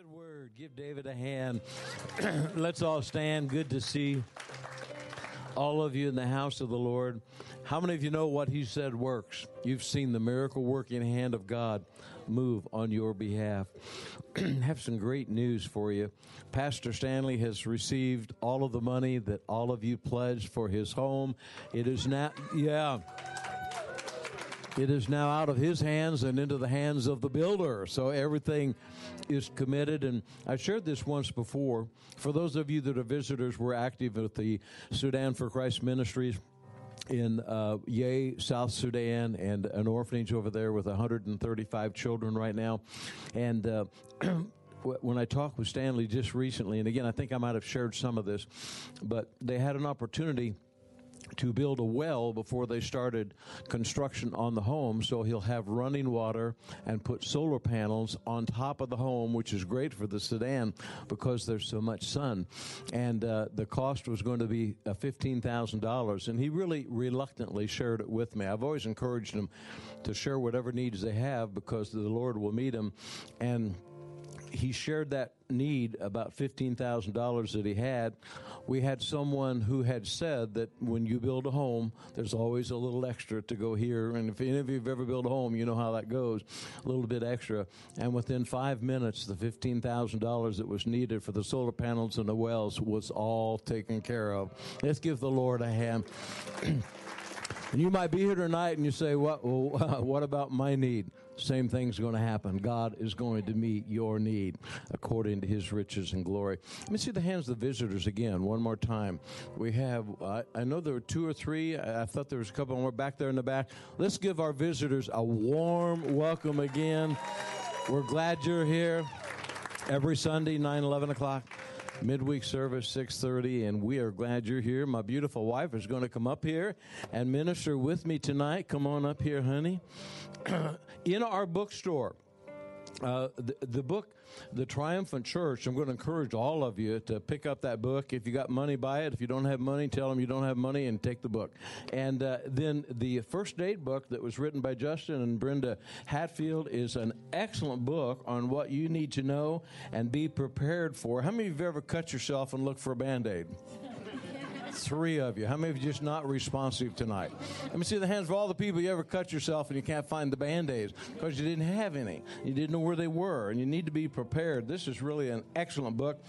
Good word. Give David a hand. Let's all stand. Good to see all of you in the house of the Lord. How many of you know what he said works? You've seen the miracle working hand of God move on your behalf. have some great news for you. Pastor Stanley has received all of the money that all of you pledged for his home. It is now, yeah. It is now out of his hands and into the hands of the builder. So everything is committed. And I shared this once before. For those of you that are visitors, we're active with the Sudan for Christ Ministries in uh, Yei, South Sudan, and an orphanage over there with 135 children right now. And uh, when I talked with Stanley just recently, and again, I think I might have shared some of this, but they had an opportunity to build a well before they started construction on the home. So he'll have running water and put solar panels on top of the home, which is great for the Sudan because there's so much sun. And uh, the cost was going to be uh, $15,000. And he really reluctantly shared it with me. I've always encouraged him to share whatever needs they have because the Lord will meet them. And he shared that need about $15,000 that he had. We had someone who had said that when you build a home, there's always a little extra to go here. And if any of you have ever built a home, you know how that goes a little bit extra. And within five minutes, the $15,000 that was needed for the solar panels and the wells was all taken care of. Let's give the Lord a hand. And you might be here tonight and you say, "What? Well, what about my need?" Same thing's going to happen. God is going to meet your need according to His riches and glory. Let me see the hands of the visitors again, one more time. We have, uh, I know there were two or three. I, I thought there was a couple more back there in the back. Let's give our visitors a warm welcome again. We're glad you're here every Sunday, 9, 11 o'clock midweek service 6.30 and we are glad you're here. My beautiful wife is going to come up here and minister with me tonight. Come on up here honey. In our bookstore uh, the, the, book, The Triumphant Church, I'm going to encourage all of you to pick up that book. If you got money, buy it. If you don't have money, tell them you don't have money and take the book. And uh, then the First Aid book that was written by Justin and Brenda Hatfield is an excellent book on what you need to know and be prepared for. How many of you have ever cut yourself and looked for a band aid? Three of you. How many of you just not responsive tonight? Let me see the hands of all the people you ever cut yourself and you can't find the band aids because you didn't have any. You didn't know where they were, and you need to be prepared. This is really an excellent book.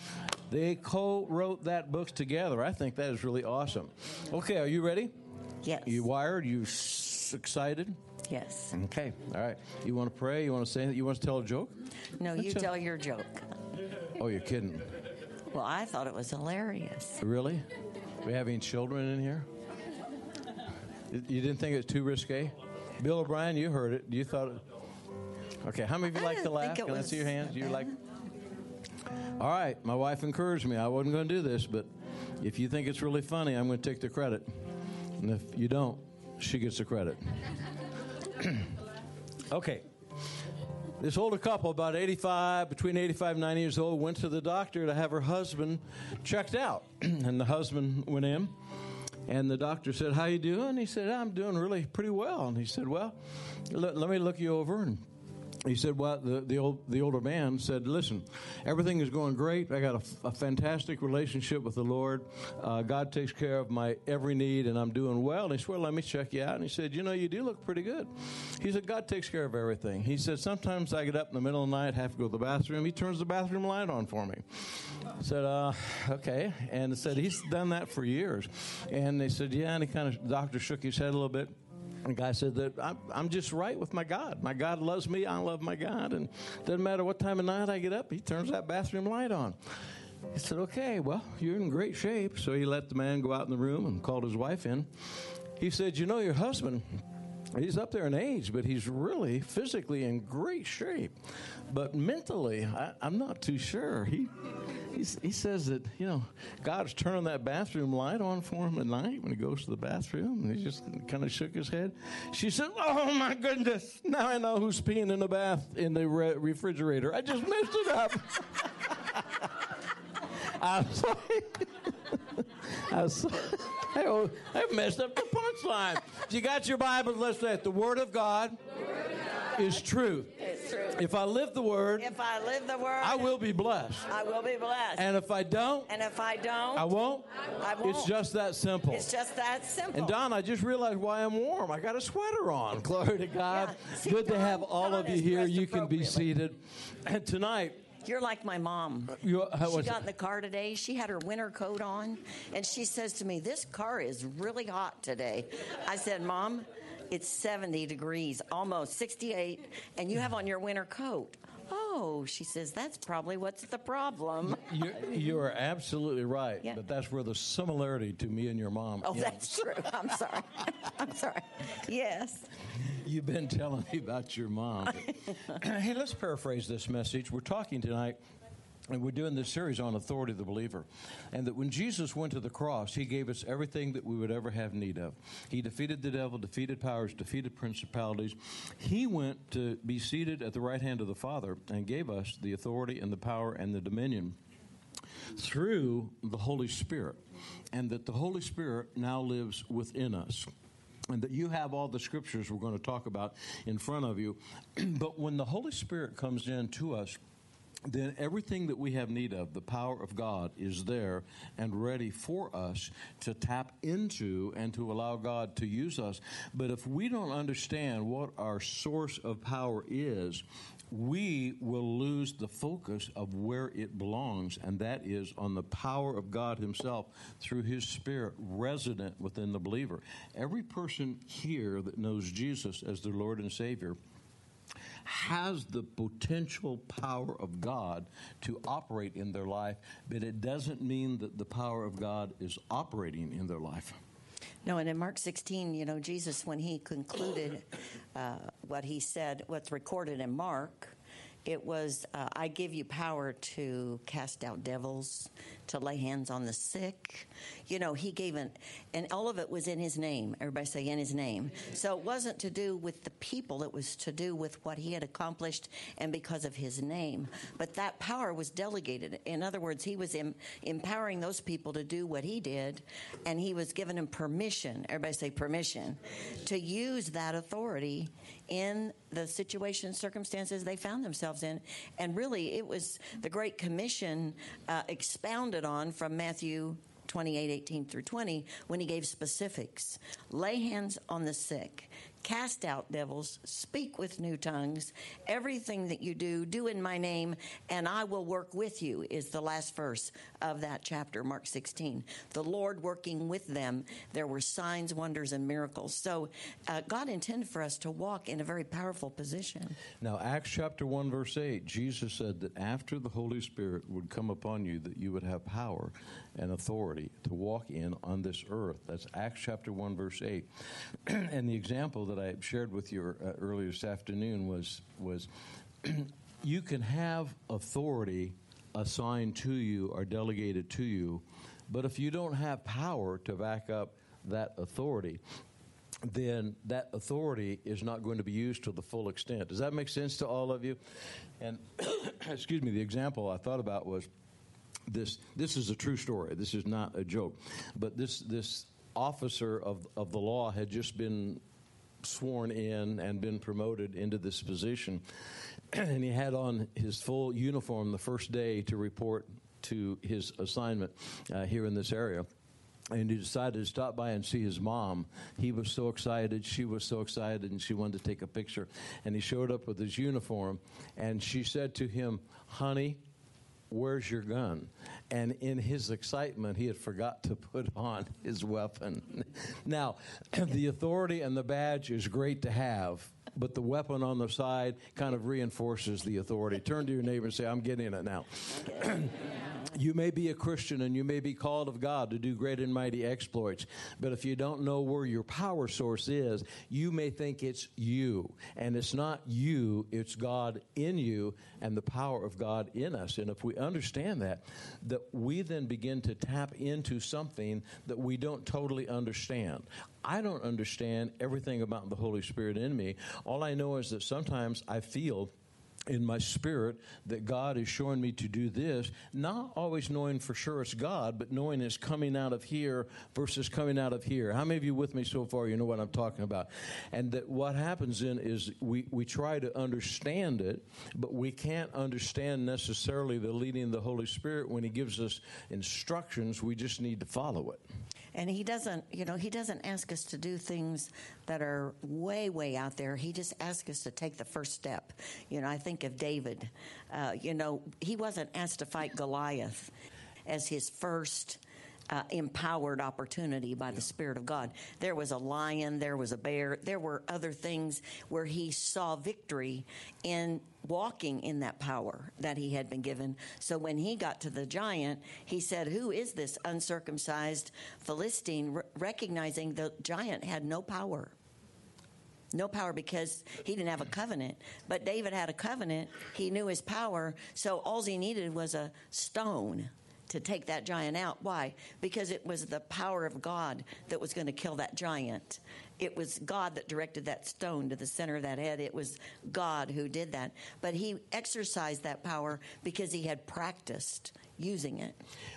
They co wrote that book together. I think that is really awesome. Okay, are you ready? Yes. You wired? You s- excited? Yes. Okay, all right. You want to pray? You want to say anything? You want to tell a joke? No, you tell your joke. Oh, you're kidding. Well, I thought it was hilarious. Really? We have any children in here? You didn't think it was too risque? Bill O'Brien, you heard it. You thought it. Okay, how many of you I like to laugh? think it Can I see your hands? You bad. like? All right, my wife encouraged me. I wasn't going to do this, but if you think it's really funny, I'm going to take the credit. And if you don't, she gets the credit. okay. This older couple, about 85, between 85 and 90 years old, went to the doctor to have her husband checked out. and the husband went in, and the doctor said, "How you doing?" He said, "I'm doing really pretty well." And he said, "Well, let, let me look you over." And he said, "Well, the the, old, the older man said, listen, everything is going great. I got a, fantastic relationship with the Lord. Uh, God takes care of my every need, and I'm doing well." And he said, "Well, let me check you out." And he said, "You know, you do look pretty good." He said, "God takes care of everything." He said, "Sometimes I get up in the middle of the night, have to go to the bathroom. He turns the bathroom light on for me." I said, uh, "Okay," and said he's done that for years. And they said, "Yeah." And he kind of, the doctor shook his head a little bit. And the guy said that I'm, I'm just right with my God. My God loves me. I love my God. And doesn't matter what time of night I get up, he turns that bathroom light on. He said, okay, well, you're in great shape. So he let the man go out in the room and called his wife in. He said, you know, your husband, he's up there in age, but he's really physically in great shape. But mentally, I, I'm not too sure. He, he says that, you know, God's turning that bathroom light on for him at night when he goes to the bathroom. And he just kind of shook his head. She said, Oh my goodness, now I know who's peeing in the bath in the re- refrigerator. I just messed it up. I'm sorry. I'm sorry. I, I messed up the punchline. You got your Bibles? Let's say it. The Word of God is truth. truth. If I live the word, If I live the word, I will be blessed. I will be blessed. And if I don't, And if I don't, I won't. I won't. It's just that simple. It's just that simple. And Don, I just realized why I'm warm. I got a sweater on. Glory to God. Yeah. See, Good to have all Don of you here. You can be seated. And tonight, You're like my mom. Uh, you, uh, how She got it? in the car today. She had her winter coat on, and she says to me, "This car is really hot today." I said, "Mom, it's 70 degrees, almost 68, and you have on your winter coat." Oh, she says, "That's probably what's the problem." You, you are absolutely right. Yeah. But that's where the similarity to me and your mom. Oh, that's true. I'm sorry. I'm sorry. Yes. You've been telling me about your mom. hey, let's paraphrase this message. We're talking tonight. And we're doing this series on authority of the believer. And that when Jesus went to the cross, he gave us everything that we would ever have need of. He defeated the devil, defeated powers, defeated principalities. He went to be seated at the right hand of the Father and gave us the authority and the power and the dominion through the Holy Spirit, and that the Holy Spirit now lives within us. And that you have all the scriptures we're going to talk about in front of you. but when the Holy Spirit comes in to us, then everything that we have need of, the power of God, is there and ready for us to tap into and to allow God to use us. But if we don't understand what our source of power is, we will lose the focus of where it belongs, and that is on the power of God Himself through His Spirit resident within the believer. Every person here that knows Jesus as their Lord and Savior has the potential power of God to operate in their life, but it doesn't mean that the power of God is operating in their life. No, and in Mark 16, you know, Jesus, when he concluded uh, what he said, what's recorded in Mark, it was, uh, I give you power to cast out devils, to lay hands on the sick. You know, he gave an, and all of it was in his name. Everybody say in his name. So it wasn't to do with the people, it was to do with what he had accomplished and because of his name. But that power was delegated. In other words, he was em- empowering those people to do what he did, and he was giving them permission. Everybody say permission to use that authority in the situation, circumstances they found themselves in. And really, it was the Great Commission uh, expounded on from Matthew 28 18 through 20 when he gave specifics. Lay hands on the sick cast out devils speak with new tongues everything that you do do in my name and i will work with you is the last verse of that chapter mark 16 the lord working with them there were signs wonders and miracles. So uh, god intended for us to walk in a very powerful position. Now, Acts chapter 1, verse 8, Jesus said that after the Holy Spirit would come upon you, that you would have power and authority to walk in on this earth. That's Acts chapter 1, verse 8. and the example that I shared with you uh, earlier this afternoon was, was you can have authority assigned to you or delegated to you, but if you don't have power to back up that authority, then that authority is not going to be used to the full extent. Does that make sense to all of you? And excuse me, the example I thought about was this. This is a true story. This is not a joke. But this this officer of of the law had just been sworn in and been promoted into this position, and he had on his full uniform the first day to report to his assignment uh, here in this area and he decided to stop by and see his mom. He was so excited, she was so excited, and she wanted to take a picture. And he showed up with his uniform, and she said to him, Honey, where's your gun? And in his excitement, he had forgot to put on his weapon. now, the authority and the badge is great to have. But the weapon on the side kind of reinforces the authority. Turn to your neighbor and say, I'm getting it now. You may be a Christian and you may be called of God to do great and mighty exploits, but if you don't know where your power source is, you may think it's you. And it's not you, it's God in you and the power of God in us. And if we understand that, that we then begin to tap into something that we don't totally understand. I don't understand everything about the Holy Spirit in me. All I know is that sometimes I feel in my spirit that God is showing me to do this, not always knowing for sure it's God, but knowing it's coming out of here versus coming out of here. How many of you with me so far? You know what I'm talking about. And that what happens then is we, we try to understand it, but we can't understand necessarily the leading of the Holy Spirit when He gives us instructions. We just need to follow it. And he doesn't, you know, he doesn't ask us to do things that are way, way out there. He just asks us to take the first step. You know, I think of David. Uh, you know, he wasn't asked to fight Goliath as his first uh, empowered opportunity by the Spirit of God. There was a lion, there was a bear, there were other things where he saw victory in walking in that power that he had been given. So when he got to the giant, he said, Who is this uncircumcised Philistine? R- recognizing the giant had no power. No power because he didn't have a covenant. But David had a covenant. He knew his power. So all he needed was a stone to take that giant out. Why? Because it was the power of God that was going to kill that giant. It was God that directed that stone to the center of that head. It was God who did that. But he exercised that power because he had practiced using it.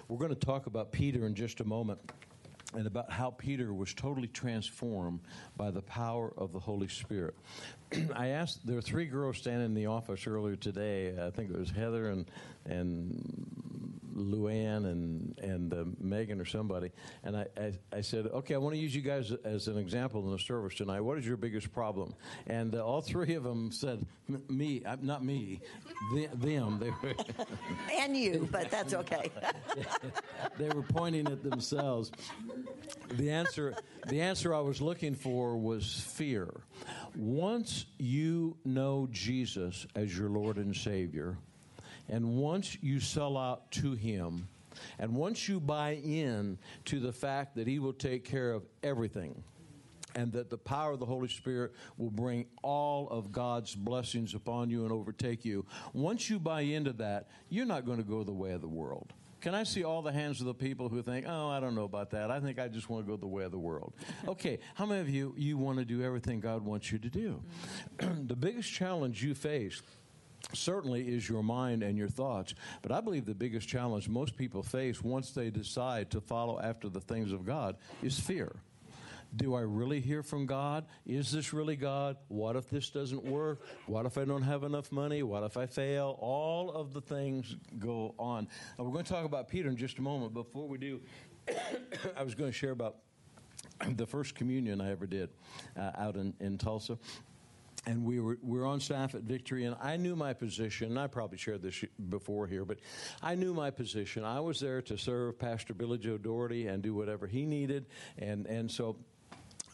We're going to talk about Peter in just a moment and about how Peter was totally transformed by the power of the Holy Spirit. I asked, there were three girls standing in the office earlier today. I think it was Heather and, and Luann and and uh, Megan or somebody, and I, I, I said, okay, I want to use you guys as an example in the service tonight. What is your biggest problem? And uh, all three of them said, me, uh, not me, the, them. They were and you, but that's okay. they were pointing at themselves. The answer, the answer I was looking for was fear. Once you know Jesus as your Lord and Savior and once you sell out to Him, and once you buy in to the fact that He will take care of everything, and that the power of the Holy Spirit will bring all of God's blessings upon you and overtake you, once you buy into that, you're not going to go the way of the world. Can I see all the hands of the people who think, oh, I don't know about that. I think I just want to go the way of the world. Okay, how many of you, you want to do everything God wants you to do? the biggest challenge you face certainly is your mind and your thoughts. But I believe the biggest challenge most people face once they decide to follow after the things of God is fear. Do I really hear from God? Is this really God? What if this doesn't work? What if I don't have enough money? What if I fail? All of the things go on. Now, we're going to talk about Peter in just a moment. Before we do, I was going to share about the first communion I ever did uh, out in, in Tulsa and we were, we were on staff at Victory, and I knew my position. And I probably shared this before here, but I knew my position. I was there to serve Pastor Billy Joe Daugherty and do whatever he needed, and and so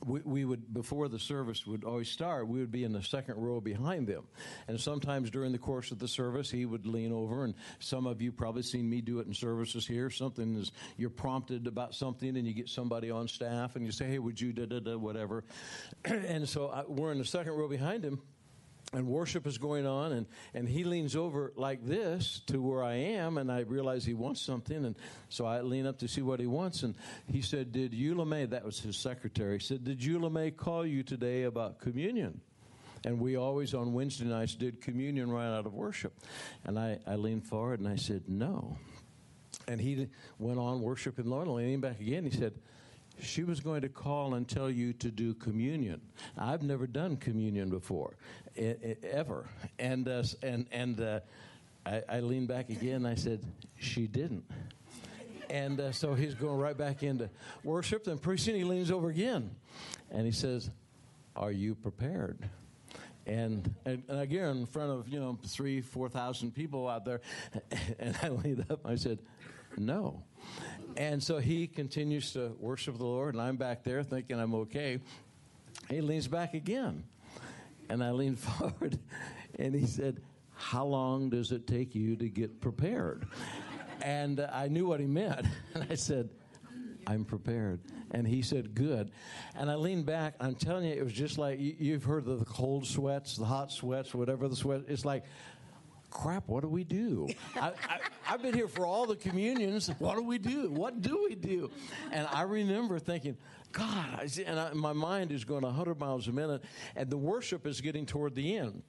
we, we, would before the service would always start we would be in the second row behind them. And sometimes during the course of the service he would lean over and some of you probably seen me do it in services here. Something is you're prompted about something and you get somebody on staff and you say hey would you da da da whatever. And so I, we're in the second row behind him and worship is going on and, and he leans over like this to where i am and i realize he wants something and so i lean up to see what he wants and he said did Eula that was his secretary he said did Eula call you today about communion? And we always on wednesday nights did communion right out of worship. And i, I leaned forward and i said no. And he went on worshiping lord and leaning back again he said she was going to call and tell you to do communion. I've never done communion before, ever. And uh, and and uh, I, I, leaned back again. and I said, she didn't. And uh, so he's going right back into worship. Then pretty soon he leans over again, and he says, "Are you prepared?" And, and, and again, in front of you know three, four thousand people out there, and I leaned up. I said, "No." And so he continues to worship the Lord, and I'm back there thinking I'm okay. He leans back again. And I leaned forward, and he said, How long does it take you to get prepared? And I knew what he meant. And I said, I'm prepared. And he said, Good. And I leaned back. I'm telling you, it was just like you, have heard of the cold sweats, the hot sweats, whatever the sweat. It's like crap, what do we do? I, have been here for all the communions. What do we do? What do we do? And I remember thinking, God, and I, my mind is going 100 miles a minute, and the worship is getting toward the end.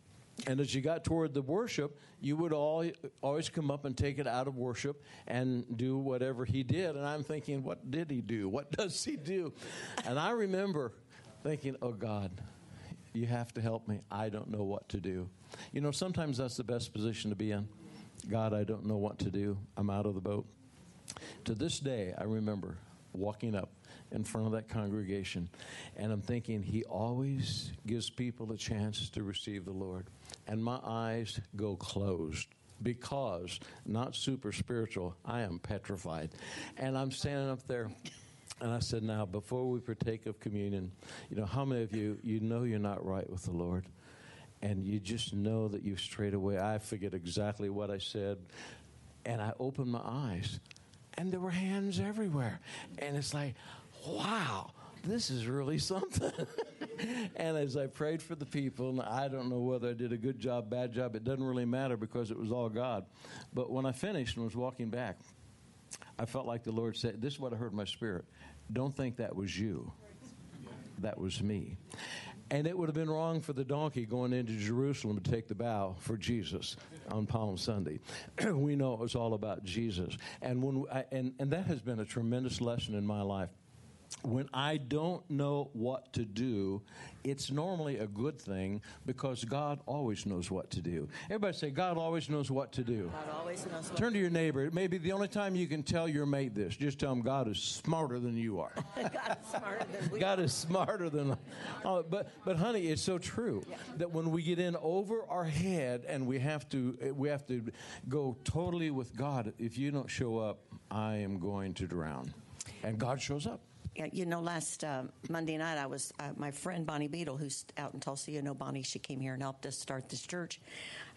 And as you got toward the worship, you would all, always come up and take it out of worship and do whatever he did. And I'm thinking, what did he do? What does he do? And I remember thinking, oh God, you have to help me. I don't know what to do. You know, sometimes that's the best position to be in. God, I don't know what to do. I'm out of the boat. To this day, I remember walking up in front of that congregation, and I'm thinking, He always gives people a chance to receive the Lord. And my eyes go closed because, not super spiritual, I am petrified. And I'm standing up there. And I said, now, before we partake of communion, you know, how many of you, you know you're not right with the Lord? And you just know that you've strayed away. I forget exactly what I said. And I opened my eyes, and there were hands everywhere. And it's like, wow, this is really something. and as I prayed for the people, and I don't know whether I did a good job, bad job, it doesn't really matter because it was all God. But when I finished and was walking back, I felt like the Lord said, This is what I heard in my spirit. Don't think that was you, that was me. And it would have been wrong for the donkey going into Jerusalem to take the bow for Jesus on Palm Sunday. we know it was all about Jesus. And, when and, and that has been a tremendous lesson in my life when I don't know what to do, it's normally a good thing because God always knows what to do. Everybody say, God always knows what to do. God always knows Turn to your neighbor. It may be the only time you can tell your mate this. Just tell him God is smarter than you are. God is smarter than we God is smarter than. Oh, but but honey, it's so true Yeah. that when we get in over our head and we have to we have to go totally with God. If you don't show up, I am going to drown, and God shows up. Yeah, you know, last uh, Monday night, I was uh, my friend Bonnie Beadle, who's out in Tulsa. You know, Bonnie. She came here and helped us start this church.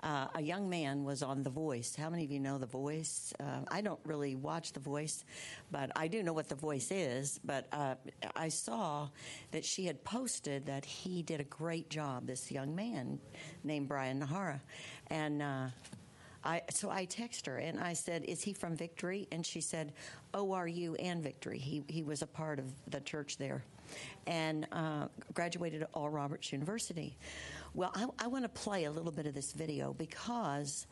Uh, a young man was on The Voice. How many of you know The Voice? Uh, I don't really watch The Voice, but I do know what The Voice is. But uh, I saw that she had posted that he did a great job. This young man named Brian Nhira, and. I, so I text her and I said, "Is he from Victory?" And she said, "ORU and Victory. He he was a part of the church there, and uh, graduated at Oral Roberts University." Well, I, I want to play a little bit of this video because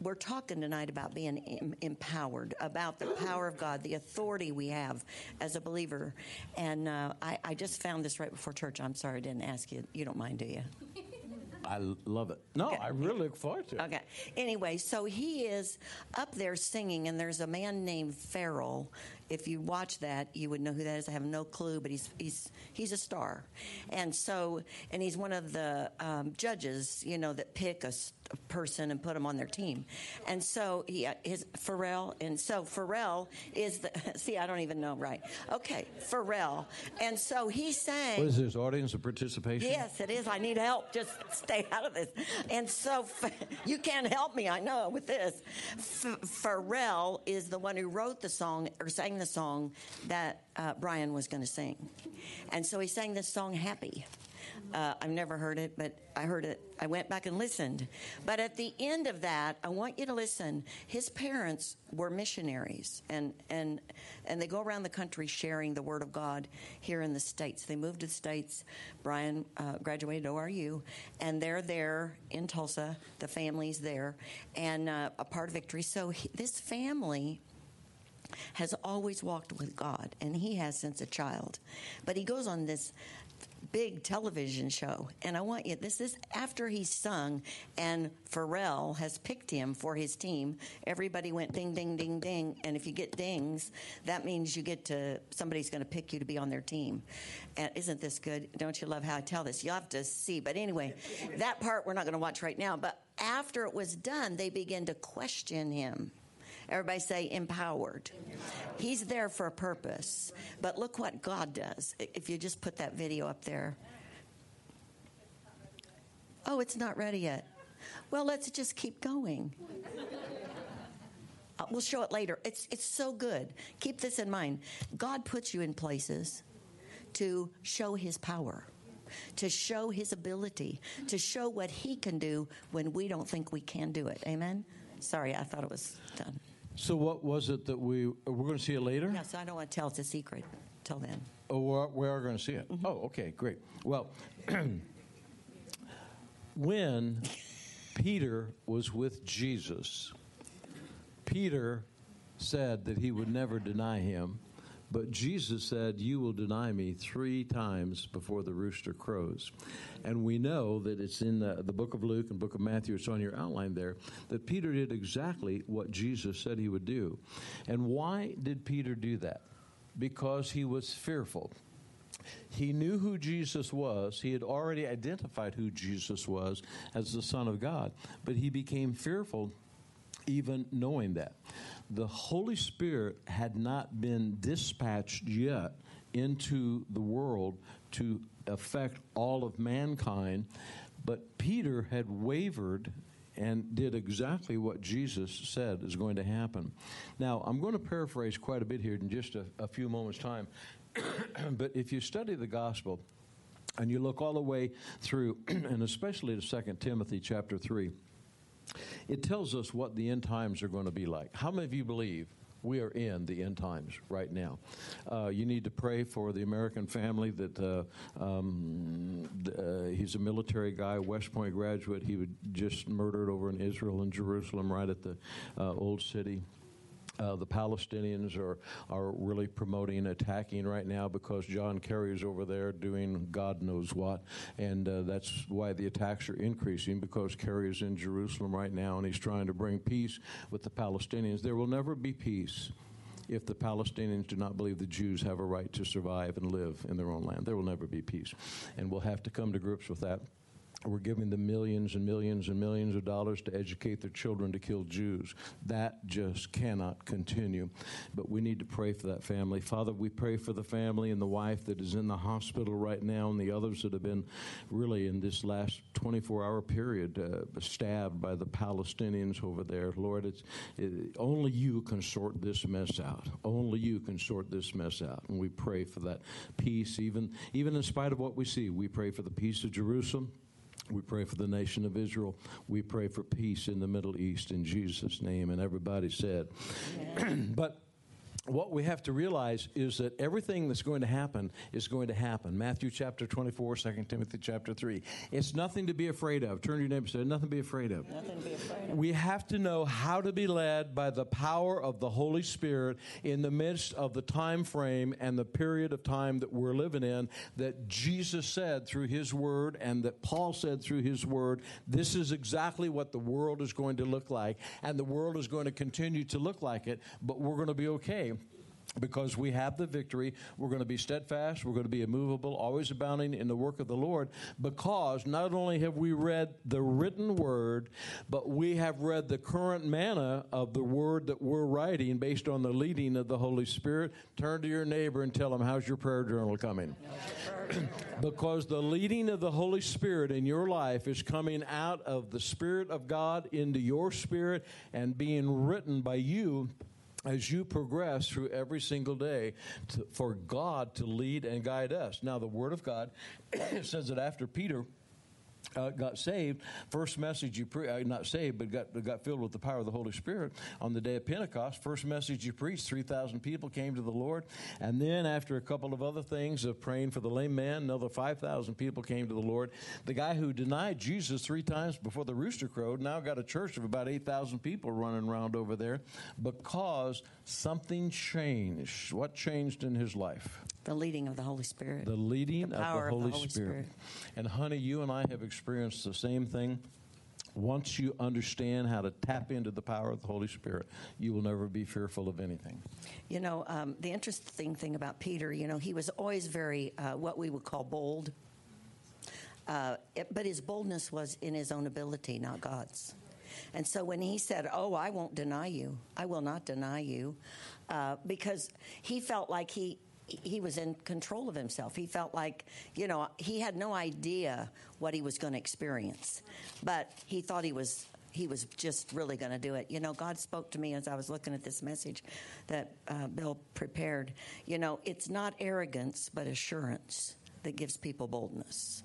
we're talking tonight about being em- empowered, about the power of God, the authority we have as a believer. And uh, I, I just found this right before church. I'm sorry I didn't ask you. You don't mind, do you? I love it. No, Okay. I really look forward to it. Okay. Anyway, so he is up there singing, and there's a man named Pharrell. If you watch that, you would know who that is. I have no clue, but he's he's he's a star, and so and he's one of the um, judges, you know, that pick a person and put them on their team, and so he uh, his Pharrell, and so Pharrell is the see I don't even know right. Okay, Pharrell, and so he sang. What is this audience of participation? Yes, it is. I need help. Just stay out of this. And so you can't help me, I know, with this. Pharrell is the one who wrote the song or sang the song that uh, Brian was going to sing. And so he sang this song, Happy. Uh, I've never heard it, but I heard it. I went back and listened. But at the end of that, I want you to listen. His parents were missionaries, and and and they go around the country sharing the word of God here in the states. They moved to the states. Brian uh, graduated ORU, and they're there in Tulsa. The family's there, and uh, a part of Victory. So he, this family has always walked with God, and he has since a child. But he goes on this big television show, and I want you. This is after he sung, and Pharrell has picked him for his team. Everybody went ding, ding, ding, ding, and if you get dings, that means you get to somebody's going to pick you to be on their team. And isn't this good? Don't you love how I tell this? You have to see. But anyway, that part we're not going to watch right now. But after it was done, they began to question him. Everybody say empowered. He's there for a purpose. But look what God does. If you just put that video up there. Oh, it's not ready yet. Well, let's just keep going. Uh, we'll show it later. It's it's so good. Keep this in mind. God puts you in places to show his power. To show his ability, to show what he can do when we don't think we can do it. Amen? Sorry, I thought it was done. So, what was it that we uh, we're going to see it later? No, so I don't want to tell it's a secret till then. Oh, we're, we are going to see it. Mm-hmm. Oh, okay, great. Well, when Peter was with Jesus. Peter said that he would never deny him, but Jesus said, You will deny me three times before the rooster crows. And we know that it's in the, the book of Luke and book of Matthew, it's on your outline there, that Peter did exactly what Jesus said he would do. And why did Peter do that? Because he was fearful. He knew who Jesus was. He had already identified who Jesus was as the Son of God, but he became fearful even knowing that. The Holy Spirit had not been dispatched yet into the world to affect all of mankind, but Peter had wavered and did exactly what Jesus said is going to happen. Now, I'm going to paraphrase quite a bit here in just a, a few moments' time, but if you study the gospel and you look all the way through, and especially to 2 Timothy chapter 3, it tells us what the end times are going to be like. How many of you believe we are in the end times right now. Uh, you need to pray for the American family that uh, um, uh, he's a military guy, West Point graduate. He was just murdered over in Israel and Jerusalem, right at the uh, old city. Uh, the Palestinians are, are really promoting attacking right now because John Kerry is over there doing God knows what. And uh, that's why the attacks are increasing because Kerry is in Jerusalem right now and he's trying to bring peace with the Palestinians. There will never be peace if the Palestinians do not believe the Jews have a right to survive and live in their own land. There will never be peace. And we'll have to come to grips with that. We're giving them millions and millions and millions of dollars to educate their children to kill Jews. That just cannot continue. But we need to pray for that family. Father, we pray for the family and the wife that is in the hospital right now and the others that have been really in this last 24 hour period uh, stabbed by the Palestinians over there. Lord, it's it, only you can sort this mess out. Only you can sort this mess out. And we pray for that peace, even, even in spite of what we see. We pray for the peace of Jerusalem. We pray for the nation of Israel. We pray for peace in the Middle East in Jesus' name. And everybody said, but what we have to realize is that everything that's going to happen is going to happen. Matthew chapter 24, 2 Timothy chapter 3. It's nothing to be afraid of. Turn to your neighbor and say, nothing to be afraid of. Nothing to be afraid of. We have to know how to be led by the power of the Holy Spirit in the midst of the time frame and the period of time that we're living in that Jesus said through his word and that Paul said through his word. This is exactly what the world is going to look like, and the world is going to continue to look like it, but we're going to be okay because we have the victory. We're going to be steadfast. We're going to be immovable, always abounding in the work of the Lord. Because not only have we read the written word, but we have read the current manna of the word that we're writing based on the leading of the Holy Spirit. Turn to your neighbor and tell him, How's your prayer journal coming? because the leading of the Holy Spirit in your life is coming out of the Spirit of God into your spirit and being written by you as you progress through every single day to, for God to lead and guide us. Now, the Word of God says that after Peter uh, got saved, first message you pre- uh, not saved, but got got filled with the power of the Holy Spirit on the day of Pentecost. First message you preached, three thousand people came to the Lord, and then after a couple of other things of praying for the lame man, another five thousand people came to the Lord. The guy who denied Jesus three times before the rooster crowed now got a church of about eight thousand people running around over there because something changed. What changed in his life? The leading of the Holy Spirit. The leading The of the of Holy, the Holy Spirit. Spirit. And honey, you and I have experienced the same thing. Once you understand how to tap into the power of the Holy Spirit, you will never be fearful of anything. You know, um, the interesting thing about Peter, you know, he was always very, uh, what we would call bold. Uh, it- but his boldness was in his own ability, not God's. And so when he said, Oh, I won't deny you, I will not deny you, uh, because he felt like he. He was in control of himself. He felt like, you know, he had no idea what he was going to experience, but he thought he was he was just really going to do it. You know, God spoke to me as I was looking at this message that uh, Bill prepared. You know, it's not arrogance, but assurance that gives people boldness.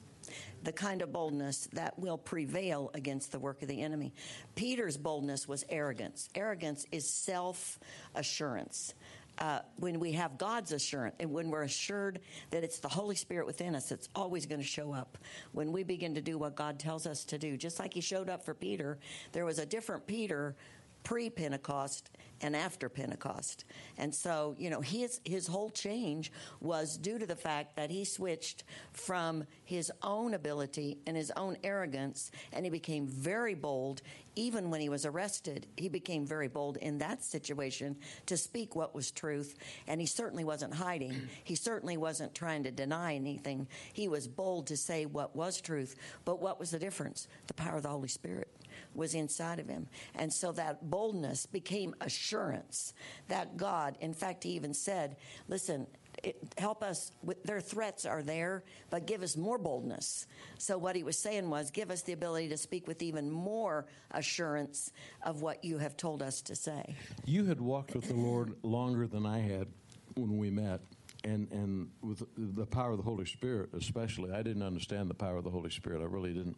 The kind of boldness that will prevail against the work of the enemy. Peter's boldness was arrogance. Arrogance is self assurance. Uh, when we have God's assurance and when we're assured that it's the Holy Spirit within us, it's always going to show up. When we begin to do what God tells us to do, just like He showed up for Peter, there was a different Peter pre Pentecost and after Pentecost. And so, you know, his, his whole change was due to the fact that he switched from his own ability and his own arrogance, and he became very bold. Even when he was arrested, he became very bold in that situation to speak what was truth. And he certainly wasn't hiding. He certainly wasn't trying to deny anything. He was bold to say what was truth. But what was the difference? The power of the Holy Spirit was inside of him. And so that boldness became assurance that God, in fact, he even said, listen, it, help us with their threats are there but give us more boldness. So what he was saying was give us the ability to speak with even more assurance of what you have told us to say. You had walked with the lord longer than i had when we met and and with the power of the Holy Spirit, especially, I didn't understand the power of the Holy Spirit. I really didn't.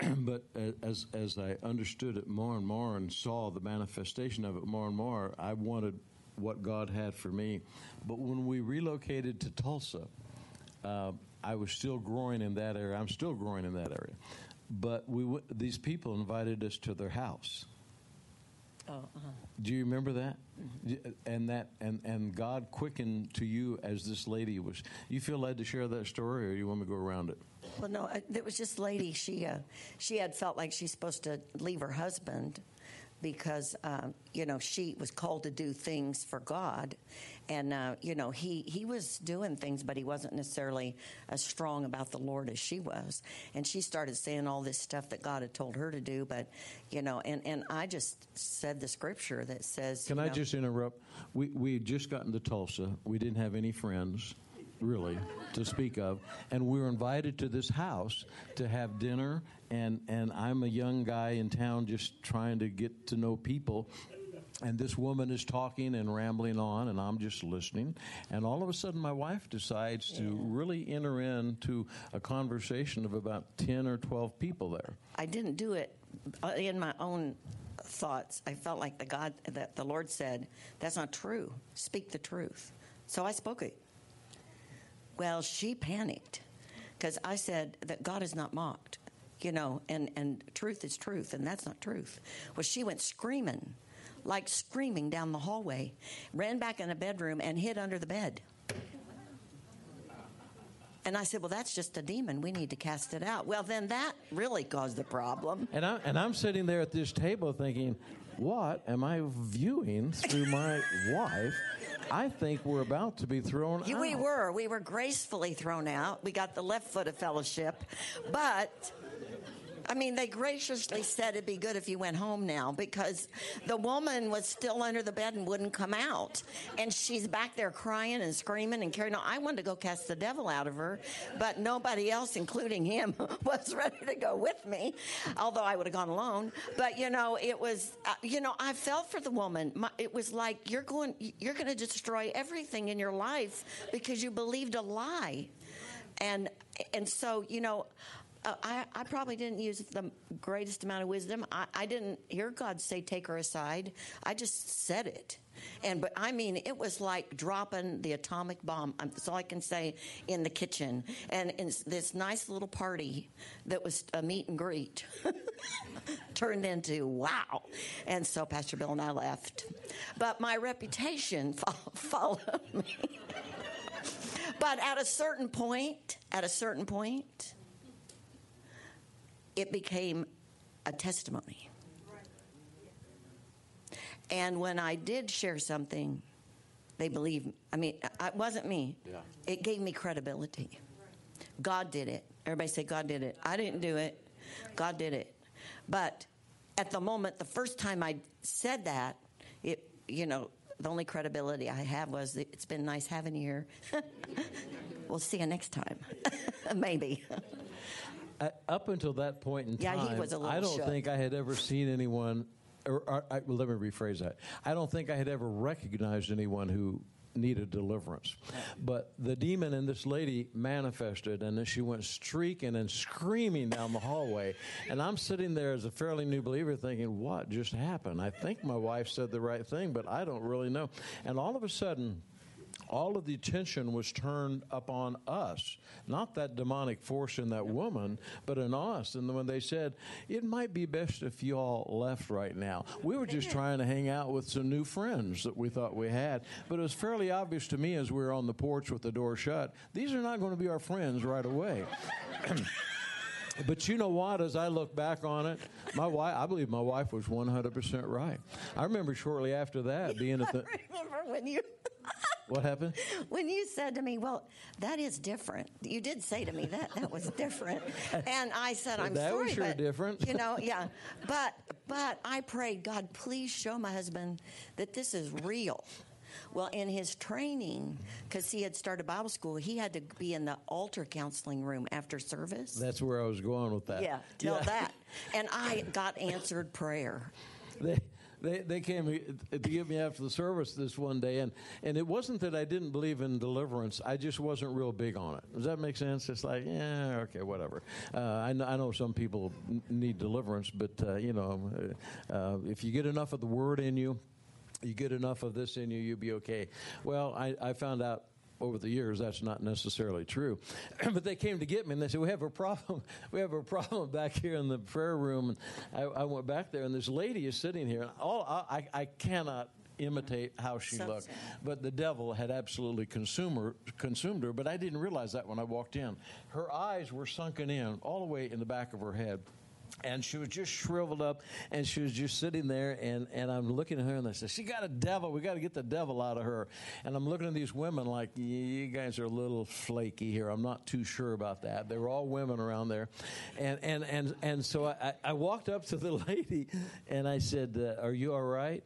but as as I understood it more and more and saw the manifestation of it more and more, I wanted what God had for me. But when we relocated to Tulsa, uh, I was still growing in that area. I'm still growing in that area. But we these people invited us to their house Oh, uh-huh. Do you remember that? Mm-hmm. And that and and God quickened to you as this lady was. You feel led to share that story, or you want me to go around it? Well, no, it was just lady. She uh, she had felt like she's supposed to leave her husband because uh, you know she was called to do things for God, and uh, you know he he was doing things, but he wasn't necessarily as strong about the Lord as she was. And she started saying all this stuff that God had told her to do, but you know, and and I just said the scripture that says. Can I know, just interrupt? We we had just gotten to Tulsa. We didn't have any friends really, to speak of. And we were invited to this house to have dinner. And, and I'm a young guy in town just trying to get to know people. And this woman is talking and rambling on, and I'm just listening. And all of a sudden, my wife decides to really enter into a conversation of about 10 or 12 people there. I didn't do it uh, in my own thoughts. I felt like the God that the Lord said, "That's not true. Speak the truth." So I spoke it. Well, she panicked because I said that God is not mocked, you know, and, and truth is truth, and that's not truth. Well, she went screaming, like screaming down the hallway, ran back in the bedroom, and hid under the bed. And I said, Well, that's just a demon. We need to cast it out. Well, then that really caused the problem. And, I'm and I'm sitting there at this table thinking, What am I viewing through my wife? I think we're about to be thrown out. We were. We were gracefully thrown out. We got the left foot of fellowship. But I mean, they graciously said it'd be good if you went home now because the woman was still under the bed and wouldn't come out. And she's back there crying and screaming and carrying on. I wanted to go cast the devil out of her, but nobody else, including him, was ready to go with me, although I would have gone alone. But, you know, it was, uh, you know, I felt for the woman. My, it was like, you're going, you're going to destroy everything in your life because you believed a lie. And, and so, you know, uh, I, I, probably didn't use the greatest amount of wisdom. I, I, didn't hear God say, take her aside. I just said it. And, but I mean, it was like dropping the atomic bomb. That's all I can say in the kitchen. And in this nice little party that was a meet and greet turned into wow. And so Pastor Bill and I left. But my reputation followed me. but at a certain point, at a certain point, it became a testimony. And when I did share something, they believed. I mean, it wasn't me. Yeah. It gave me credibility. God did it. Everybody say, God did it. I didn't do it. God did it. But at the moment, the first time I said that, it, you know, the only credibility I have was it's been nice having you here. we'll see you next time. Maybe. Up until that point in time, yeah, he was a little I don't shook. think I had ever seen anyone. Or, or I, well, let me rephrase that. I don't think I had ever recognized anyone who needed deliverance. But the demon in this lady manifested, and then she went streaking and screaming down the hallway. And I'm sitting there as a fairly new believer thinking, what just happened? I think my wife said the right thing, but I don't really know. And all of a sudden, all of the attention was turned upon us, not that demonic force in that woman, but in us. And when they said, it might be best if you all left right now, we were just trying to hang out with some new friends that we thought we had. But it was fairly obvious to me as we were on the porch with the door shut, these are not going to be our friends right away. But you know what? As I look back on it, my wife, I believe my wife was 100% right. I remember shortly after that being at the. remember when you. What happened? When you said to me, "Well, that is different," you did say to me that that was different, and I said, "I'm that sorry, was sure but different." you know, yeah." But but I prayed, God, please show my husband that this is real. Well, in his training, because he had started Bible school, he had to be in the altar counseling room after service. That's where I was going with that. yeah, tell Yeah. that. And I got answered prayer. they, they, they came to get me after the service this one day, and, and it wasn't that I didn't believe in deliverance. I just wasn't real big on it. Does that make sense? It's like, yeah, okay, whatever. Uh, I, know, I know some people need deliverance, but, uh, you know, uh, if you get enough of the word in you, you get enough of this in you, you'll be okay. Well, I, I found out over the years that's not necessarily true. But they came to get me and they said we have a problem. We have a problem back here in the prayer room. And i, I went back there and this lady is sitting here and all i, I, I cannot imitate how she So looked. sad. but the devil had absolutely consumed her, consumed her but i didn't realize that when i walked in. Her eyes were sunken in all the way in the back of her head and she was just shriveled up and she was just sitting there and, and i'm looking at her and i said she got a devil. We got to get the devil out of her. And i'm looking at these women like you guys are a little flaky here. I'm not too sure about that. They were all women around there. And and and, and so I, I walked up to the lady and i said uh, are you all right?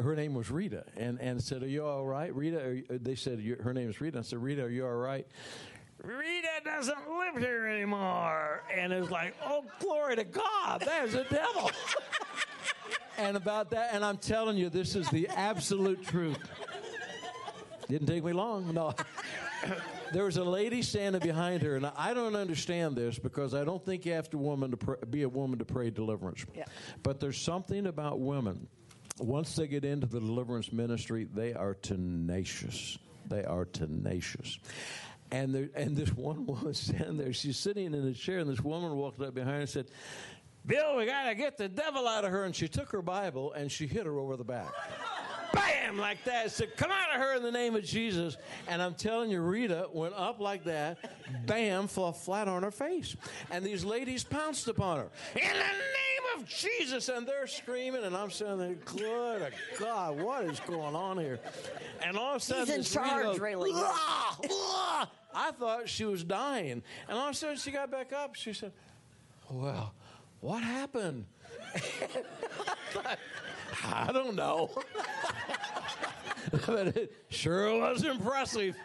Her name was Rita, and and said, "Are you all right, Rita?" They said, "Her name is Rita." I said, "Rita, are you all right?" Rita doesn't live here anymore, and it's like, "Oh, glory to God! There's a devil." and about that, and I'm telling you, this is the absolute truth. Didn't take me long. No. there was a lady standing behind her, and I don't understand this because I don't think you have to woman to pray, be a woman to pray deliverance. Yeah. But there's something about women. Once they get into the deliverance ministry, they are tenacious. They are tenacious. And there, and this one woman standing there, she's sitting in a chair, and this woman walked up behind her and said, Bill, we got to get the devil out of her. And she took her Bible and she hit her over the back. Bam! Like that. Said, come out of her in the name of Jesus. And I'm telling you, Rita went up like that, bam, fell flat on her face. And these ladies pounced upon her. In the name Jesus! And they're screaming, and I'm saying, there, to God, what is going on here? And all of a sudden, in this Rita charge, goes, really. "Ah, ah." I thought she was dying. And all of a sudden, she got back up. She said, Well, what happened? I don't know. but it sure was impressive.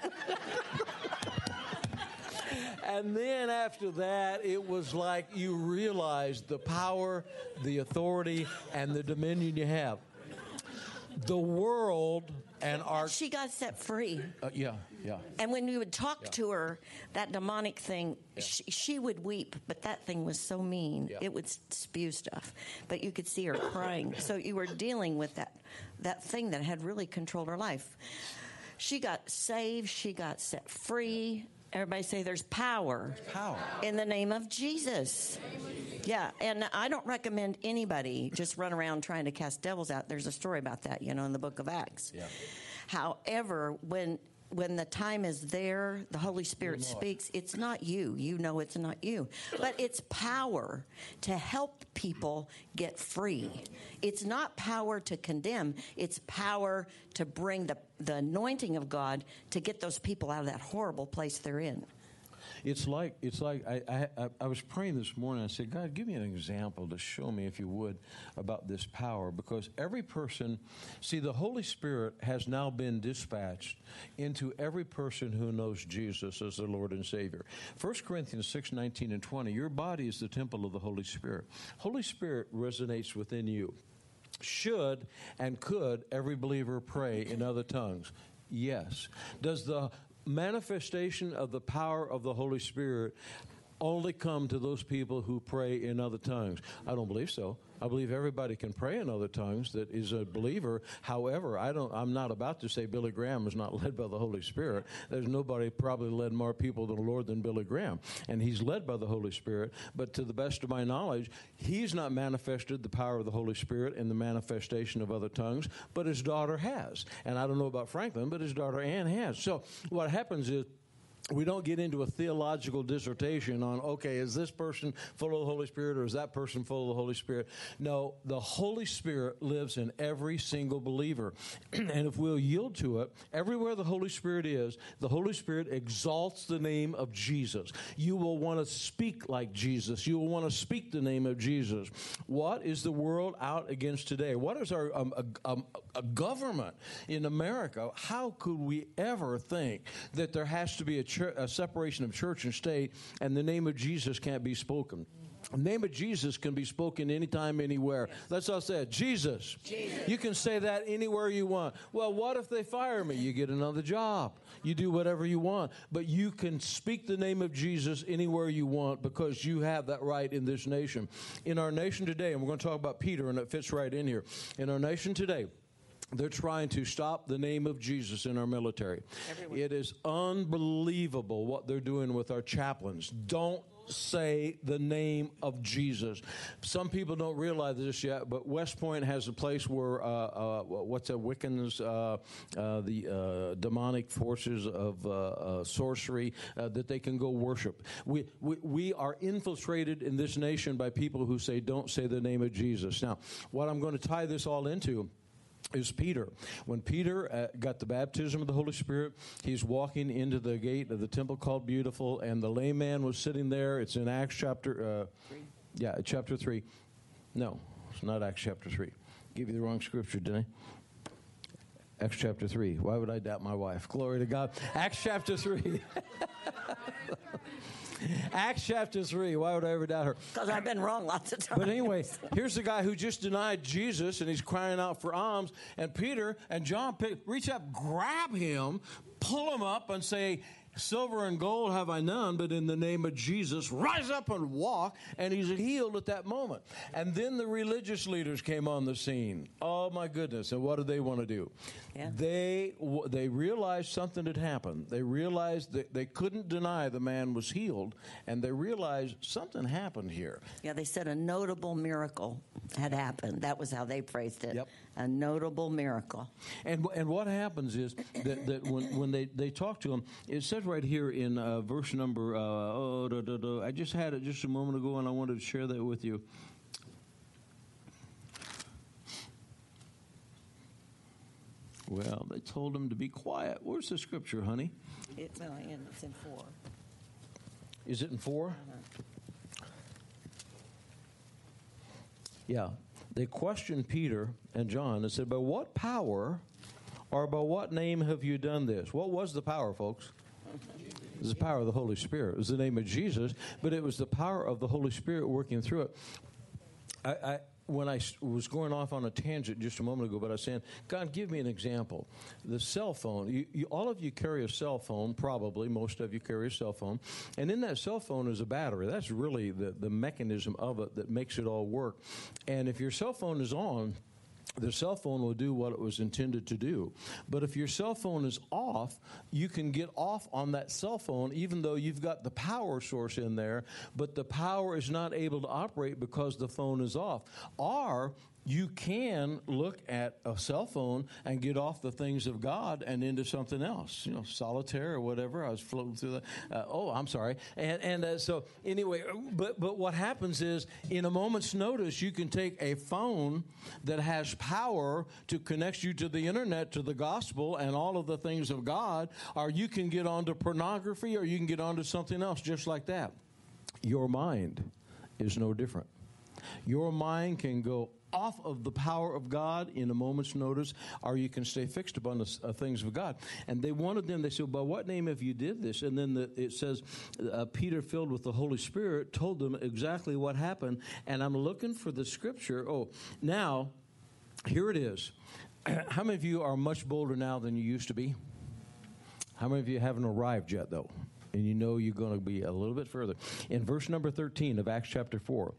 And then after that, it was like you realized the power, the authority, and the dominion you have. The world and our. She got set free. Uh, yeah, yeah. And when we would talk to her, that demonic thing, she, she would weep, but that thing was so mean. Yeah. It would spew stuff. But you could see her crying. So you were dealing with that, that thing that had really controlled her life. She got saved, she got set free. Everybody say there's power. Power. In the name of Jesus. Yeah, and I don't recommend anybody just run around trying to cast devils out. There's a story about that, you know, in the book of Acts. Yeah. However, when when the time is there, the Holy Spirit speaks. It's not you. You know it's not you. But it's power to help people get free. It's not power to condemn. It's power to bring the, the anointing of God to get those people out of that horrible place they're in. It's like it's like I, I I- was praying this morning. I said, God, give me an example to show me, if you would, about this power. Because every person, see, the Holy Spirit has now been dispatched into every person who knows Jesus as their Lord and Savior. 1 Corinthians six nineteen and twenty. Your body is the temple of the Holy Spirit. Holy Spirit resonates within you. Should and could every believer pray in other tongues? Yes. Does the manifestation of the power of the Holy Spirit only come to those people who pray in other tongues? I don't believe so. I believe everybody can pray in other tongues that is a believer. However, I don't I'm not about to say Billy Graham is not led by the Holy Spirit. There's nobody probably led more people to the Lord than Billy Graham. And he's led by the Holy Spirit, but to the best of my knowledge, he's not manifested the power of the Holy Spirit in the manifestation of other tongues, but his daughter has. And I don't know about Franklin, but his daughter Anne has. So what happens is we don't get into a theological dissertation on, okay, is this person full of the Holy Spirit or is that person full of the Holy Spirit? No, the Holy Spirit lives in every single believer. and if we'll yield to it, everywhere the Holy Spirit is, the Holy Spirit exalts the name of Jesus. You will want to speak like Jesus. You will want to speak the name of Jesus. What is the world out against today? What is our um, a, a, a government in America? How could we ever think that there has to be a a uh, separation of church and state, and the name of Jesus can't be spoken. The name of Jesus can be spoken anytime, anywhere. That's all I said. Jesus. Jesus. You can say that anywhere you want. Well, what if they fire me? You get another job. You do whatever you want. But you can speak the name of Jesus anywhere you want because you have that right in this nation. In our nation today, and we're going to talk about Peter, and it fits right in here. In our nation today, they're trying to stop the name of Jesus in our military. It is unbelievable what they're doing with our chaplains. Don't say the name of Jesus. Some people don't realize this yet, but West Point has a place where uh, uh, what's that? Wiccans, uh, uh the uh, demonic forces of uh, sorcery, that they can go worship. We, we we are infiltrated in this nation by people who say, "Don't say the name of Jesus." Now, what I'm going to tie this all into is Peter. When Peter uh, got the baptism of the Holy Spirit, he's walking into the gate of the temple called Beautiful, and the lame man was sitting there. It's in Acts chapter, uh, yeah, chapter three. No, it's not Acts chapter three. Give you the wrong scripture, didn't I? Acts chapter 3. Why would I doubt my wife? Glory to God. Acts chapter 3. Acts chapter 3. Why would I ever doubt her? Because I've been wrong lots of times. But anyway, here's the guy who just denied Jesus and he's crying out for alms. And Peter and John reach up, grab him, pull him up, and say, Silver and gold have I none, but in the name of Jesus, rise up and walk. And he's healed at that moment. And then the religious leaders came on the scene. Oh my goodness! And what do they want to do? Yeah. They they realized something had happened. They realized that they couldn't deny the man was healed, and they realized something happened here. Yeah, they said a notable miracle had happened. That was how they phrased it. Yep. A notable miracle. And and what happens is that, that when, when they, they talk to him, it says right here in uh, verse number, uh, oh, da, da, da, I just had it just a moment ago and I wanted to share that with you. Well, they told him to be quiet. Where's the scripture, honey? It, well, it's in four. Is it in 4 uh-huh. Yeah. They questioned Peter and John and said, By what power or by what name have you done this? What was the power, folks? It was the power of the Holy Spirit. It was the name of Jesus, but it was the power of the Holy Spirit working through it. I, when I was going off on a tangent just a moment ago, but I was saying, God, give me an example. The cell phone, you, you, all of you carry a cell phone, probably, most of you carry a cell phone, and in that cell phone is a battery. That's really the, the mechanism of it that makes it all work. And if your cell phone is on, the cell phone will do what it was intended to do. But if your cell phone is off, you can get off on that cell phone even though you've got the power source in there, but the power is not able to operate because the phone is off. Or you can look at a cell phone and get off the things of God and into something else, you know, solitaire or whatever. I was floating through the. Uh, oh, I'm sorry. And and uh, so anyway, but but what happens is in a moment's notice, you can take a phone that has power to connect you to the internet, to the gospel, and all of the things of God, or you can get onto pornography, or you can get onto something else just like that. Your mind is no different. Your mind can go off of the power of God in a moment's notice, or you can stay fixed upon the uh, things of God. And they wanted them, they said, By what name have you did this? And then the, it says, uh, Peter, filled with the Holy Spirit, told them exactly what happened. And I'm looking for the scripture. Oh, now, here it is. How many of you are much bolder now than you used to be? How many of you haven't arrived yet, though? And you know you're going to be a little bit further. In verse number 13 of Acts chapter 4,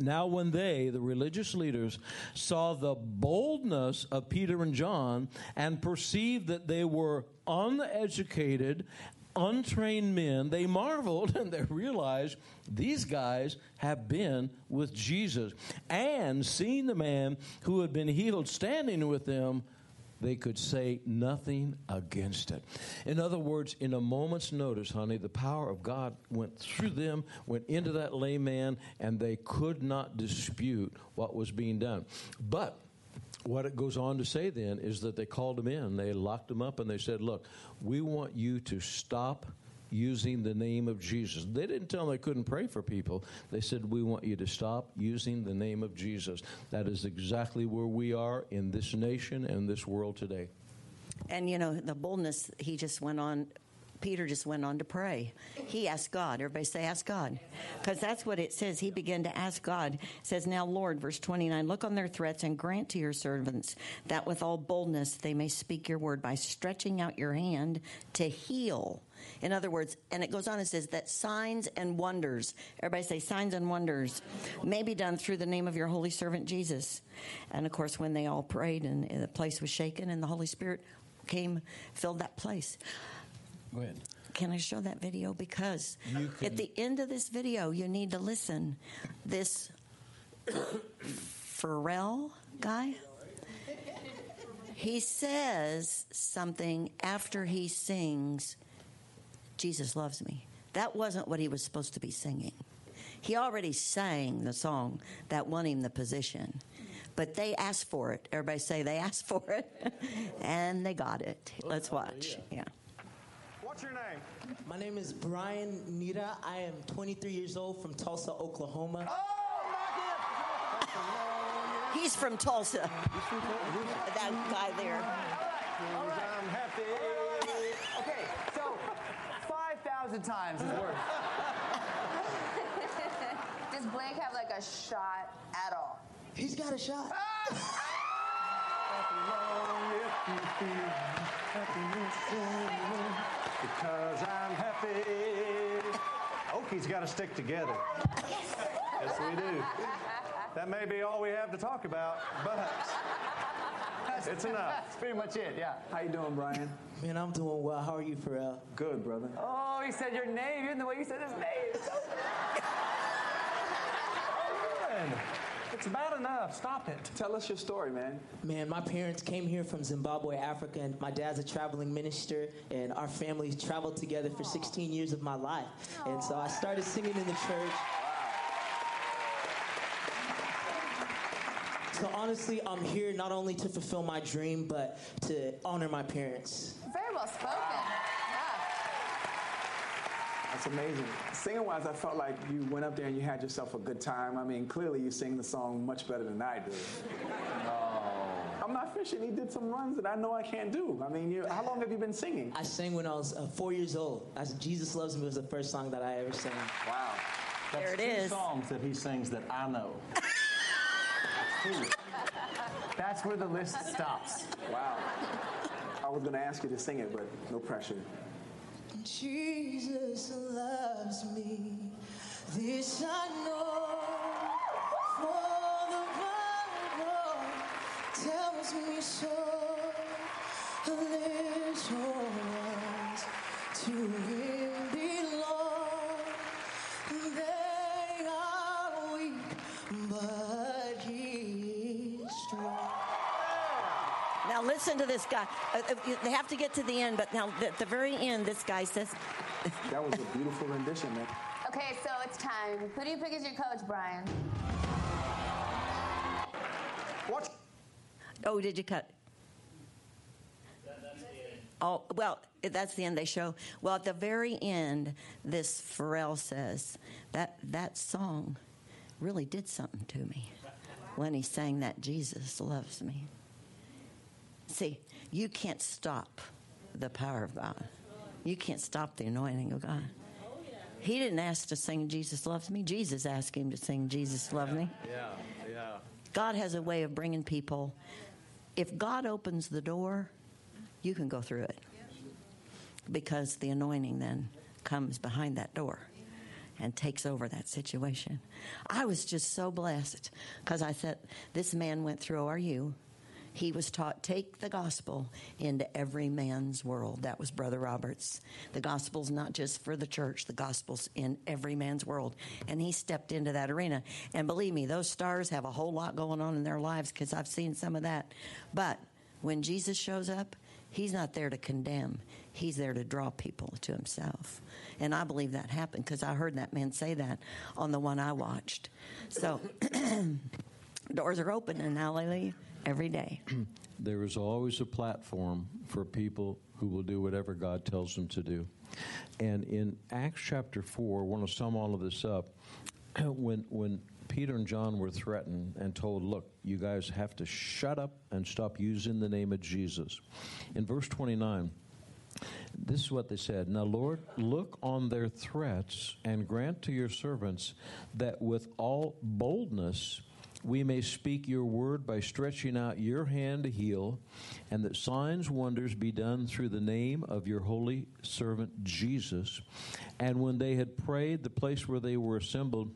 now, when they, the religious leaders, saw the boldness of Peter and John and perceived that they were uneducated, untrained men, they marveled and they realized these guys have been with Jesus. And seeing the man who had been healed standing with them, they could say nothing against it. In other words, in a moment's notice, honey, the power of God went through them, went into that layman, and they could not dispute what was being done. But what it goes on to say then is that they called him in, they locked him up, and they said, Look, we want you to stop using the name of Jesus. They didn't tell them they couldn't pray for people. They said, We want you to stop using the name of Jesus. That is exactly where we are in this nation and this world today. And you know, the boldness, he just went on. Peter just went on to pray. He asked God. Everybody say, ask God. Because that's what it says. He began to ask God. It says, Now, Lord, verse 29, look on their threats and grant to your servants that with all boldness they may speak your word by stretching out your hand to heal. In other words, and it goes on and says that signs and wonders, everybody say signs and wonders, may be done through the name of your holy servant Jesus. And of course, when they all prayed and the place was shaken and the Holy Spirit came, filled that place. Go ahead. Can I show that video? Because at the end of this video, you need to listen. This Pharrell guy, he says something after he sings, Jesus loves me. That wasn't what he was supposed to be singing. He already sang the song that won him the position. But they asked for it. Everybody say they asked for it. and they got it. Let's oh, watch. Yeah. What's your name? My name is Brian Nhira. I am 23 years old from Tulsa, Oklahoma. Oh, He's from Tulsa. that guy there. I'm happy. Okay, so 5,000 times is worth. Does Blake have like a shot at all? He's got a shot. Ah! Because I'm happy. Okies got to stick together. Yes, we do. That may be all we have to talk about, but it's enough. That's pretty much it, yeah. How you doing, Brian? Man, I'm doing well. How are you, Pharrell? Good, brother. Oh, he said your name, even the way you said his name. It's bad enough. Stop it. Tell us your story, man. Man, my parents came here from Zimbabwe, Africa, and my dad's a traveling minister, and our family traveled together for 16 years of my life. And so I started singing in the church. So honestly, I'm here not only to fulfill my dream, but to honor my parents. Very well spoken. Yeah. That's amazing. Singing wise, I felt like you went up there and you had yourself a good time. I mean, clearly you sing the song much better than I do. I'm not fishing. He did some runs that I know I can't do. I mean, you, how long have you been singing? I sang when I was uh, four years old. I, Jesus Loves Me was the first song that I ever sang. Wow. There it two is. songs that he sings that I know. That's where the list stops. Wow. I was going to ask you to sing it, but no pressure. Jesus loves me, this I know, for the Bible tells me so. Little ones to Him listen to this guy. Uh, uh, They have to get to the end, but now at the very end, this guy says, That was a beautiful rendition, man. Okay, so it's time. Who do you pick as your coach, Brian? What's "Oh, did you cut?" Oh, well, that's the end they show. Well, at the very end, this Pharrell says that that song really did something to me when he sang that Jesus loves me. See, you can't stop the power of God. You can't stop the anointing of God. He didn't ask to sing Jesus loves me. Jesus asked him to sing Jesus loves me. Yeah, yeah. God has a way of bringing people. If God opens the door, you can go through it. because the anointing then comes behind that door and takes over that situation. I was just so blessed because I said, This man went through ORU. He was taught, take the gospel into every man's world. That was Brother Roberts. The gospel's not just for the church, the gospel's in every man's world. And he stepped into that arena. And believe me, those stars have a whole lot going on in their lives because I've seen some of that. But when Jesus shows up, he's not there to condemn, he's there to draw people to himself. And I believe that happened because I heard that man say that on the one I watched. So doors are open and hallelujah every day. There is always a platform for people who will do whatever God tells them to do. And in Acts chapter 4, I want to sum all of this up. When, when Peter and John were threatened and told, Look, you guys have to shut up and stop using the name of Jesus. In verse 29, this is what they said Now, Lord, look on their threats and grant to your servants that with all boldness we may speak your word by stretching out your hand to heal, and that signs, wonders be done through the name of your holy servant Jesus. And when they had prayed, the place where they were assembled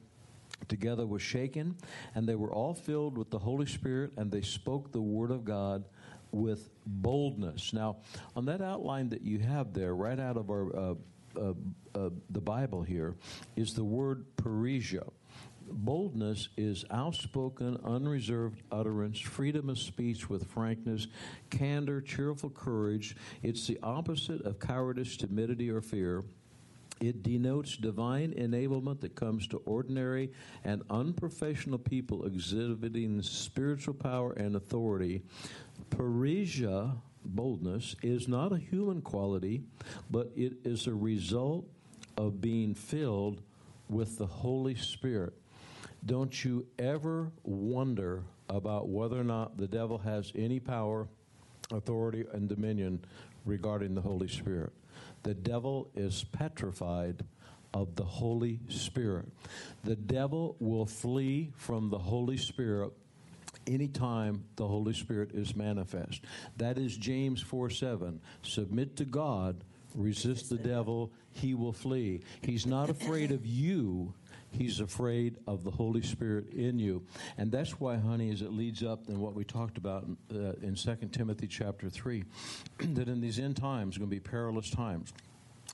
together was shaken, and they were all filled with the Holy Spirit, and they spoke the word of God with boldness. Now, on that outline that you have there, right out of our uh, uh, uh, the Bible here, is the word parrhesia. Boldness is outspoken, unreserved utterance, freedom of speech with frankness, candor, cheerful courage. It's the opposite of cowardice, timidity, or fear. It denotes divine enablement that comes to ordinary and unprofessional people exhibiting spiritual power and authority. Parrhesia, boldness, is not a human quality, but it is a result of being filled with the Holy Spirit. Don't you ever wonder about whether or not the devil has any power, authority, and dominion regarding the Holy Spirit. The devil is petrified of the Holy Spirit. The devil will flee from the Holy Spirit anytime the Holy Spirit is manifest. That is James 4 7. Submit to God, resist the devil, he will flee. He's not afraid of you. He's afraid of the Holy Spirit in you. And that's why, honey, as it leads up in what we talked about uh, in 2 Timothy chapter 3, that in these end times, going to be perilous times.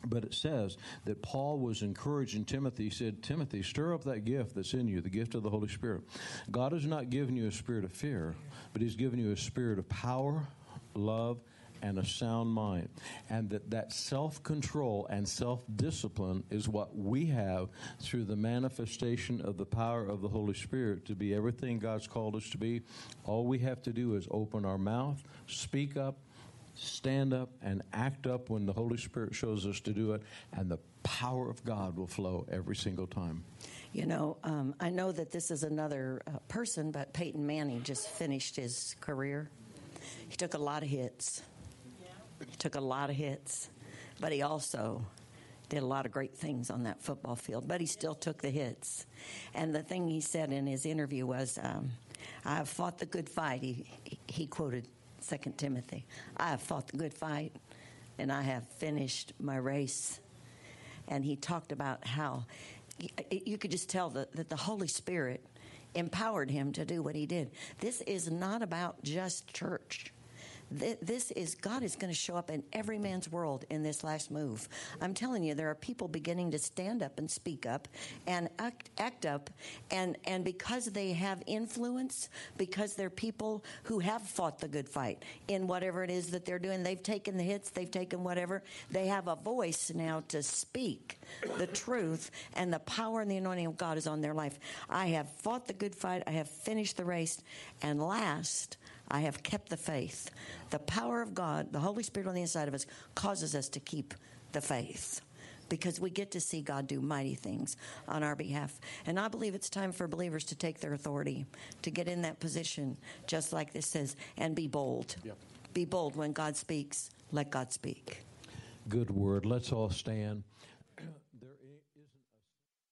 But it says that Paul was encouraging Timothy. He said, Timothy, stir up that gift that's in you, the gift of the Holy Spirit. God has not given you a spirit of fear, but He's given you a spirit of power, love, and a sound mind. And that, that self control and self discipline is what we have through the manifestation of the power of the Holy Spirit to be everything God's called us to be. All we have to do is open our mouth, speak up, stand up, and act up when the Holy Spirit shows us to do it, and the power of God will flow every single time. You know, um, I know that this is another uh, person, but Peyton Manning just finished his career. He took a lot of hits. He took a lot of hits, but he also did a lot of great things on that football field, but he still took the hits. And the thing he said in his interview was, um, I have fought the good fight. He, he quoted 2 Timothy. I have fought the good fight, and I have finished my race. And he talked about how you could just tell that, that the Holy Spirit empowered him to do what he did. This is not about just church this is God is going to show up in every man's world in this last move. I'm telling you, there are people beginning to stand up and speak up and act, act up, and and because they have influence, because they're people who have fought the good fight in whatever it is that they're doing. They've taken the hits, they've taken whatever. They have a voice now to speak the truth, and the power and the anointing of God is on their life. I have fought the good fight. I have finished the race, and last. I have kept the faith. The power of God, the Holy Spirit on the inside of us, causes us to keep the faith because we get to see God do mighty things on our behalf. And I believe it's time for believers to take their authority, to get in that position, just like this says, and be bold. Yep. Be bold when God speaks. Let God speak. Good word. Let's all stand.